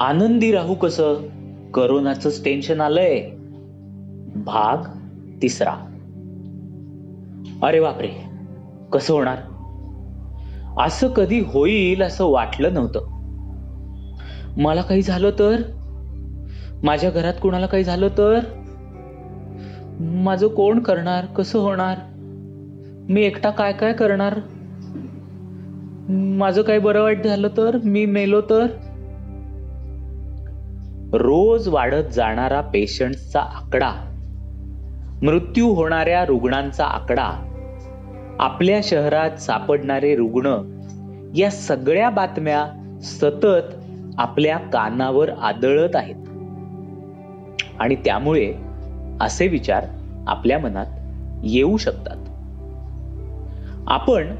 आनंदी राहू कसं? करोनाच टेन्शन आलंय. भाग तिसरा. अरे बापरे कसं होणार? असं कधी होईल असं वाटलं नव्हतं. मला काही झालं तर? माझ्या घरात कोणाला काही झालं तर? माझं कोण करणार? कसं होणार? मी एकटा काय काय करणार? माझं काही बरं वाईट झालं तर? मी मेलो तर? रोज वाढत जाणारा पेशंटचा आकडा मृत्यू होणाऱ्या रुग्णांचा आकडा आपल्या शहरात सापडणारे रुग्ण या सगळ्या बातम्या सतत आपल्या कानावर आदळत आहेत. आणि त्यामुळे असे विचार आपल्या मनात येऊ शकतात. आपण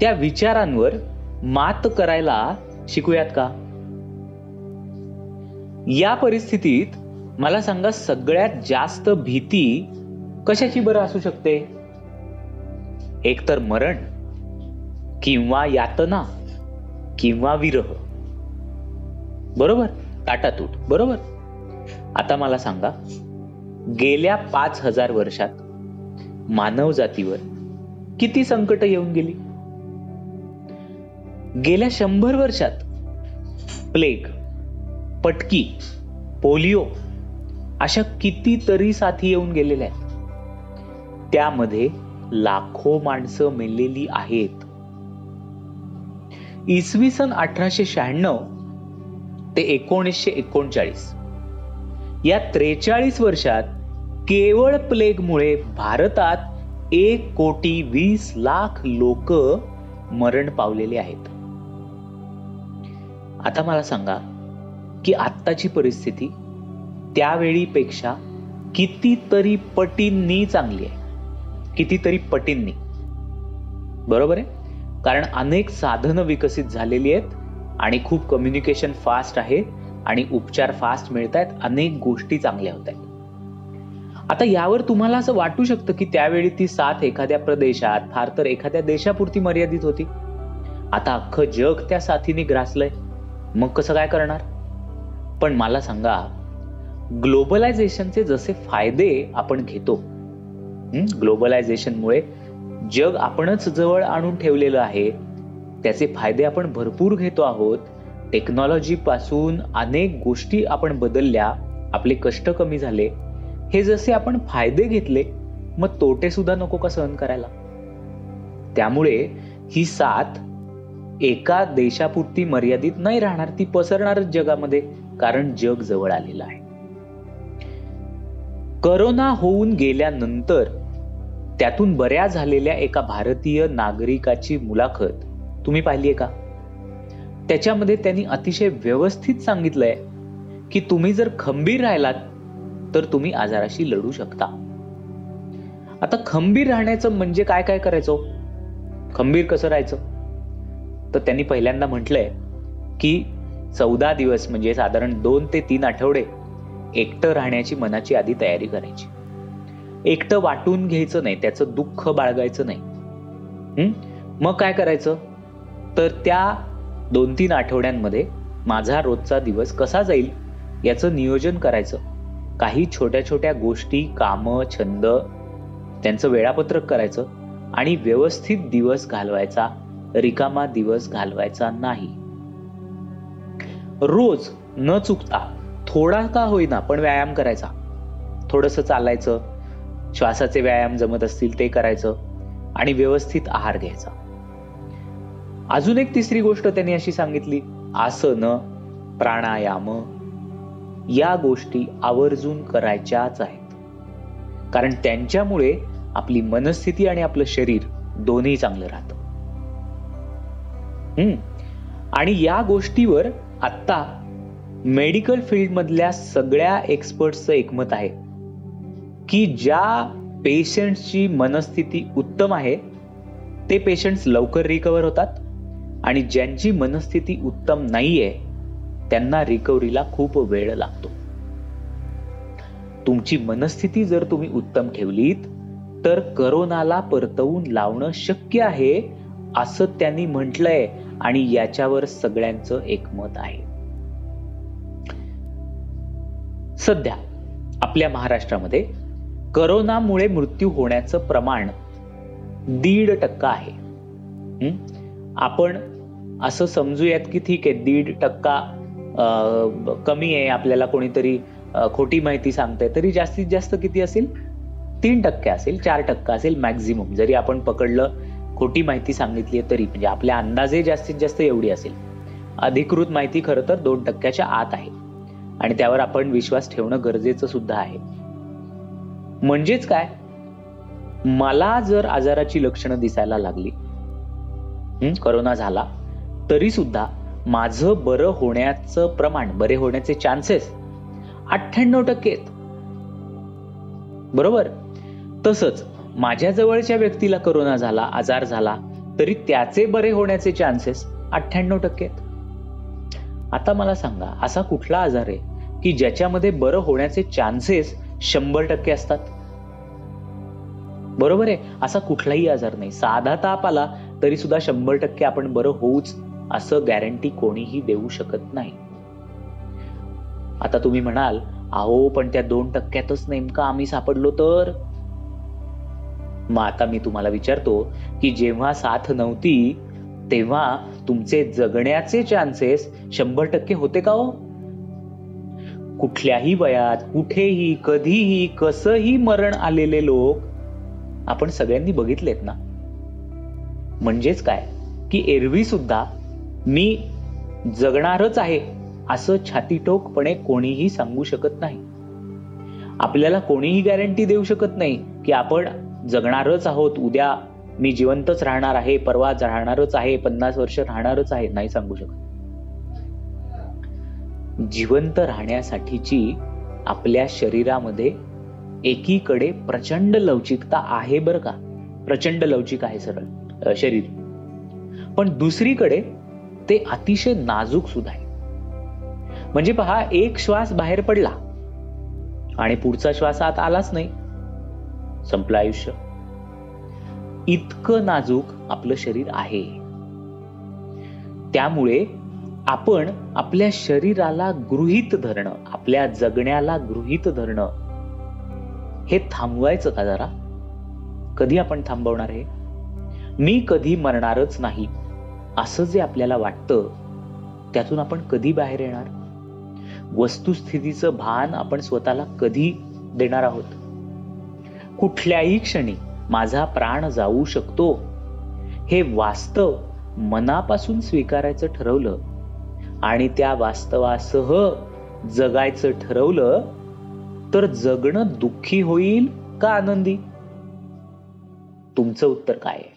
त्या विचारांवर मात करायला शिकूयात का? या परिस्थितीत मला सांगा सगळ्यात जास्त भीती कशाची बरं असू शकते? एकतर मरण किंवा यातना किंवा विरह. बरोबर? ताटातूट बरोबर? आता मला सांगा गेल्या पाच हजार वर्षात मानव जातीवर किती संकट येऊन गेली? गेल्या शंभर वर्षात प्लेग पटकी पोलिओ अशा कितीतरी साथी येऊन गेलेल्या आहेत. त्यामध्ये लाखो माणसं मेलेली आहेत. इसवी सन अठराशे शहाण्णव ते एकोणीसशे एकोणचाळीस. या त्रेचाळीस वर्षात केवळ प्लेगमुळे भारतात एक कोटी वीस लाख लोक मरण पावलेले आहेत. आता मला सांगा की आत्ताची परिस्थिती त्यावेळीपेक्षा कितीतरी पटींनी चांगली आहे. कितीतरी पटींनी. बरोबर आहे? कारण अनेक साधनं विकसित झालेली आहेत आणि खूप कम्युनिकेशन फास्ट आहे आणि उपचार फास्ट मिळत आहेत अनेक गोष्टी चांगल्या होत आहेत. आता यावर तुम्हाला असं वाटू शकतं की त्यावेळी ती साथ एखाद्या प्रदेशात फार तर एखाद्या देशापुरती मर्यादित होती. आता अख्खं जग त्या साथीने ग्रासलंय. मग कसं काय करणार? पण मला सांगा ग्लोबलायझेशनचे जसे फायदे आपण घेतो ग्लोबलायझेशनमुळे जग आपणच जवळ आणून ठेवलेलं आहे त्याचे फायदे आपण भरपूर घेतो आहोत टेक्नॉलॉजी पासून अनेक गोष्टी आपण बदलल्या आपले कष्ट कमी झाले हे जसे आपण फायदे घेतले मग तोटे सुद्धा नको का सहन करायला? त्यामुळे ही साथ एका देशापुरती मर्यादित नाही राहणार ती पसरणारच जगामध्ये. कारण जग जवळ आलेलं आहे. करोना होऊन गेल्यानंतर त्यातून बऱ्या झालेल्या एका भारतीय नागरिकाची मुलाखत तुम्ही पाहिलीये का? त्याच्यामध्ये त्यांनी अतिशय व्यवस्थित सांगितलंय की तुम्ही जर खंबीर राहिलात तर तुम्ही आजाराशी लढू शकता. आता खंबीर राहण्याचं म्हणजे काय काय करायचं हो? खंबीर कसं राहायचं? तर त्यांनी पहिल्यांदा म्हटलंय की चौदा दिवस म्हणजे साधारण दोन ते तीन आठवडे एकटं राहण्याची मनाची आधी तयारी करायची. एकटं वाटून घ्यायचं नाही त्याचं दुःख बाळगायचं नाही. मग काय करायचं? तर त्या दोन तीन आठवड्यांमध्ये माझा रोजचा दिवस कसा जाईल याचं नियोजन करायचं. काही छोट्या छोट्या गोष्टी कामं छंद त्यांचं वेळापत्रक करायचं आणि व्यवस्थित दिवस घालवायचा रिकामा दिवस घालवायचा नाही. रोज न चुकता थोडा का होईना पण व्यायाम करायचा. थोडस चालायचं श्वासाचे व्यायाम जमत असतील ते करायचं आणि व्यवस्थित आहार घ्यायचा. अजून एक तिसरी गोष्ट त्यांनी अशी सांगितली आसन प्राणायाम या गोष्टी आवर्जून करायच्याच आहेत. कारण त्यांच्यामुळे आपली मनस्थिती आणि आपलं शरीर दोन्ही चांगलं राहतं. हम्म. आणि या गोष्टीवर आत्ता मेडिकल फील्डमधल्या सगळ्या एक्सपर्टचं एकमत आहे की ज्या पेशंट्सची मनस्थिती उत्तम आहे ते पेशंट्स लवकर रिकवर होतात आणि ज्यांची मनस्थिती उत्तम नाही आहे त्यांना रिकव्हरीला खूप वेळ लागतो. तुमची मनस्थिती जर तुम्ही उत्तम ठेवलीत तर करोनाला परतवून लावणं शक्य आहे असं त्यांनी म्हटलंय आणि याच्यावर सगळ्यांचं एकमत आहे. सध्या आपल्या महाराष्ट्रामध्ये करोनामुळे मृत्यू होण्याचं प्रमाण दीड टक्का आहे. आपण असं समजूयात की ठीक आहे दीड टक्का कमी आहे आपल्याला कोणीतरी खोटी माहिती सांगते तरी जास्तीत जास्त किती असेल? तीन टक्के असेल चार टक्का असेल मॅक्झिमम. जरी आपण पकडलं खोटी माहिती सांगितली आहे तरी म्हणजे आपल्या अंदाजे जास्तीत जास्त एवढी असेल. अधिकृत माहिती खरं तर दोन टक्क्याच्या आत आहे. आणि त्यावर आपण विश्वास ठेवणं गरजेचं सुद्धा आहे. म्हणजेच काय? मला जर आजाराची लक्षणं दिसायला लागली करोना झाला तरी सुद्धा माझं बरं होण्याचं प्रमाण बरे होण्याचे चान्सेस अठ्ठ्याण्णव टक्के आहेत. बरोबर? तसंच माझ्या जवळच्या व्यक्तीला करोना झाला आजार झाला तरी त्याचे बरे होण्याचे चान्सेस अठ्ठ्याण्णव टक्के आहेत. आता मला सांगा असा कुठला आजार आहे की ज्याच्यामध्ये बरं होण्याचे चान्सेस शंभर टक्के असतात? बरोबर आहे? असा कुठलाही आजार नाही. साधा ताप आला तरी सुद्धा शंभर टक्के आपण बरं होऊच असं गॅरंटी कोणीही देऊ शकत नाही. आता तुम्ही म्हणाल अहो पण त्या दोन टक्क्यातच नेमका आम्ही सापडलो तर? मग आता मी तुम्हाला विचारतो की जेव्हा साथ नव्हती तेव्हा तुमचे जगण्याचे चान्सेस शंभर टक्के होते का हो? कुठल्याही वयात कुठेही कधीही कसंही मरण आलेले लोक आपण सगळ्यांनी बघितलेत ना? म्हणजेच काय? की एरवी सुद्धा मी जगणारच आहे असं छातीटोकपणे कोणीही सांगू शकत नाही. आपल्याला कोणीही गॅरंटी देऊ शकत नाही की आपण जगणारच आहोत. उद्या मी जिवंतच राहणार आहे परवा राहणारच आहे पन्नास वर्ष राहणारच आहे नाही सांगू शकत. जिवंत राहण्यासाठीची आपल्या शरीरामध्ये एकीकडे प्रचंड लवचिकता आहे बरं का. प्रचंड लवचिक आहे सरळ शरीर. पण दुसरीकडे ते अतिशय नाजूक सुद्धा आहे. म्हणजे पहा एक श्वास बाहेर पडला आणि पुढचा श्वास आत आलाच नाही. संपलं आयुष्य. इतकं नाजूक आपलं शरीर आहे. त्यामुळे आपण आपल्या शरीराला गृहीत धरणं आपल्या जगण्याला गृहीत धरणं हे थांबवायचं का जरा? कधी आपण थांबवणार आहे मी कधी मरणारच नाही असं जे आपल्याला वाटतं त्यातून आपण कधी बाहेर येणार? वस्तुस्थितीचं भान आपण स्वतःला कधी देणार आहोत? कुठल्याही क्षणी माझा प्राण जाऊ शकतो. हे वास्तव मनापासून स्वीकारायचं ठरवलं आणि त्या वास्तवासह जगायचं ठरवलं तर जगणं दुःखी होईल का आनंदी? तुमचं उत्तर काय आहे?